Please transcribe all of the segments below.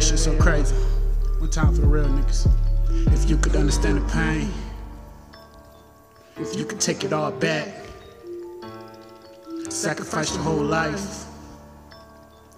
this shit so crazy. One time for the real niggas. If you could understand the pain, if you could take it all back, sacrifice your whole life.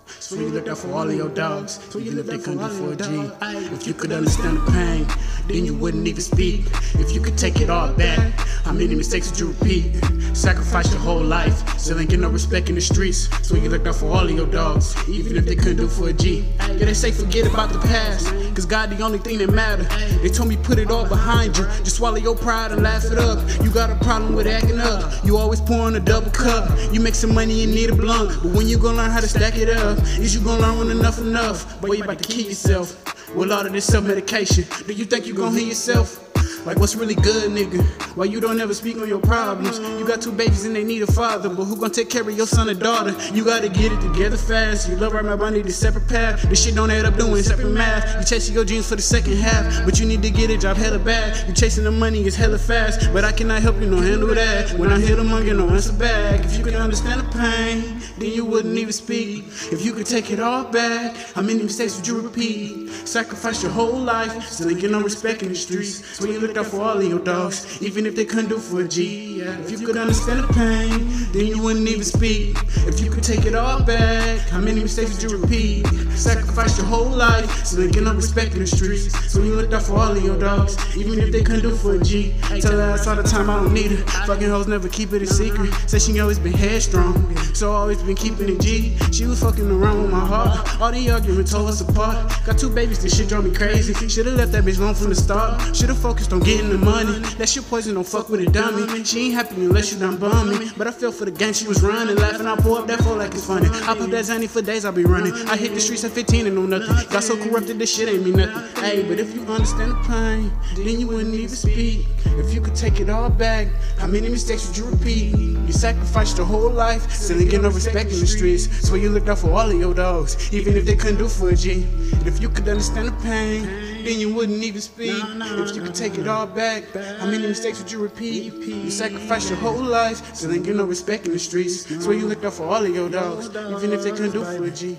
So you looked out for all of your dogs, even if they couldn't do for a G. If you could understand the pain, then you wouldn't even speak. If you could take it all back, how many mistakes did you repeat? Sacrifice your whole life, still ain't get no respect in the streets. So you looked out for all of your dogs, even if they couldn't do for a G. Yeah, they say forget about the past, cause God the only thing that matter. They told me put it all behind you, just swallow your pride and laugh it up. You got a problem with acting up, you always pouring a double cup. You make some money and need a blunt, but when you gonna learn how to stack it up? Is you gonna learn when enough enough? Boy, you about to kill yourself with all of this self medication. Do you think you gonna heal yourself? Like what's really good, nigga? Why you don't ever speak on your problems? You got two babies and they need a father, but who gonna take care of your son and daughter? You gotta get it together fast. You love right, my body, the separate path. This shit don't add up doing separate math. You chasing your dreams for the second half, but you need to get a job hella bad. You chasing the money, it's hella fast, but I cannot help you, no handle that. When I hit them, I get no answer back. If you could understand the pain, then you wouldn't even speak. If you could take it all back, how many mistakes would you repeat? Sacrifice your whole life, still ain't get no respect in the streets. So you looked out for all of your dogs, even if they couldn't do for a G. Yeah. If you could understand the pain, then you wouldn't even speak. If you could take it all back, how many mistakes would you repeat? Sacrifice your whole life, so they get no respect in the streets. So you looked out for all of your dogs, even if they couldn't do for a G. Tell her ass all the time I don't need her. Fucking hoes never keep it a secret. Say she always been headstrong, so always been keeping it G. She was fucking around with my heart. All the arguments tore us apart. Got two babies, this shit drove me crazy. Should've left that bitch alone from the start. Should've focused on getting the money. That shit poison, don't fuck with a dummy. She ain't happy unless you done bum me. But I feel for the gang she was running, laughing. I pull up that phone like it's funny. I put that zany for days, I be running. I hit the streets at 15 and know nothing. Got so corrupted, this shit ain't mean nothing. Hey, but if you understand the pain, then you wouldn't even speak. If you could take it all back, how many mistakes would you repeat? You sacrificed your whole life, still ain't get no respect in the streets. So you looked out for all of your dogs, even if they couldn't do for a G. And if you could understand the pain, then you wouldn't even speak. If you could take it all back, how many mistakes would you repeat? You sacrificed your whole life, still ain't get no respect in the streets. So you looked out for all of your dogs, even if they couldn't do for a G.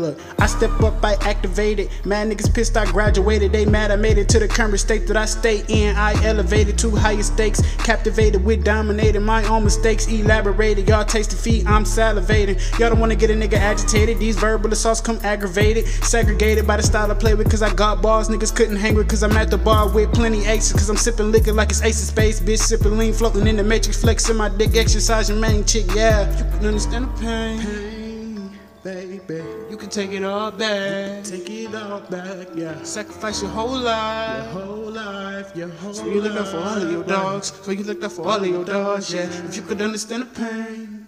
Look, I step up, I activated. Mad niggas pissed, I graduated. They mad, I made it to the current state that I stay in. I elevated to higher stakes, captivated with dominating my own mistakes. Elaborated, y'all taste the feet, I'm salivating. Y'all don't wanna get a nigga agitated. These verbal assaults come aggravated, segregated by the style I play with. Cause I got balls, niggas couldn't hang with. Cause I'm at the bar with plenty aces. Cause I'm sipping liquor like it's Ace of Spades. Bitch sipping lean, floating in the matrix, flexing my dick, exercising main chick. Yeah, you can understand the pain baby. You can take it all back. Take it all back, yeah. Sacrifice your whole life. Your whole life, your whole So you look out for all of your dogs. So you look out for all of your dogs, yeah. If you could understand the pain.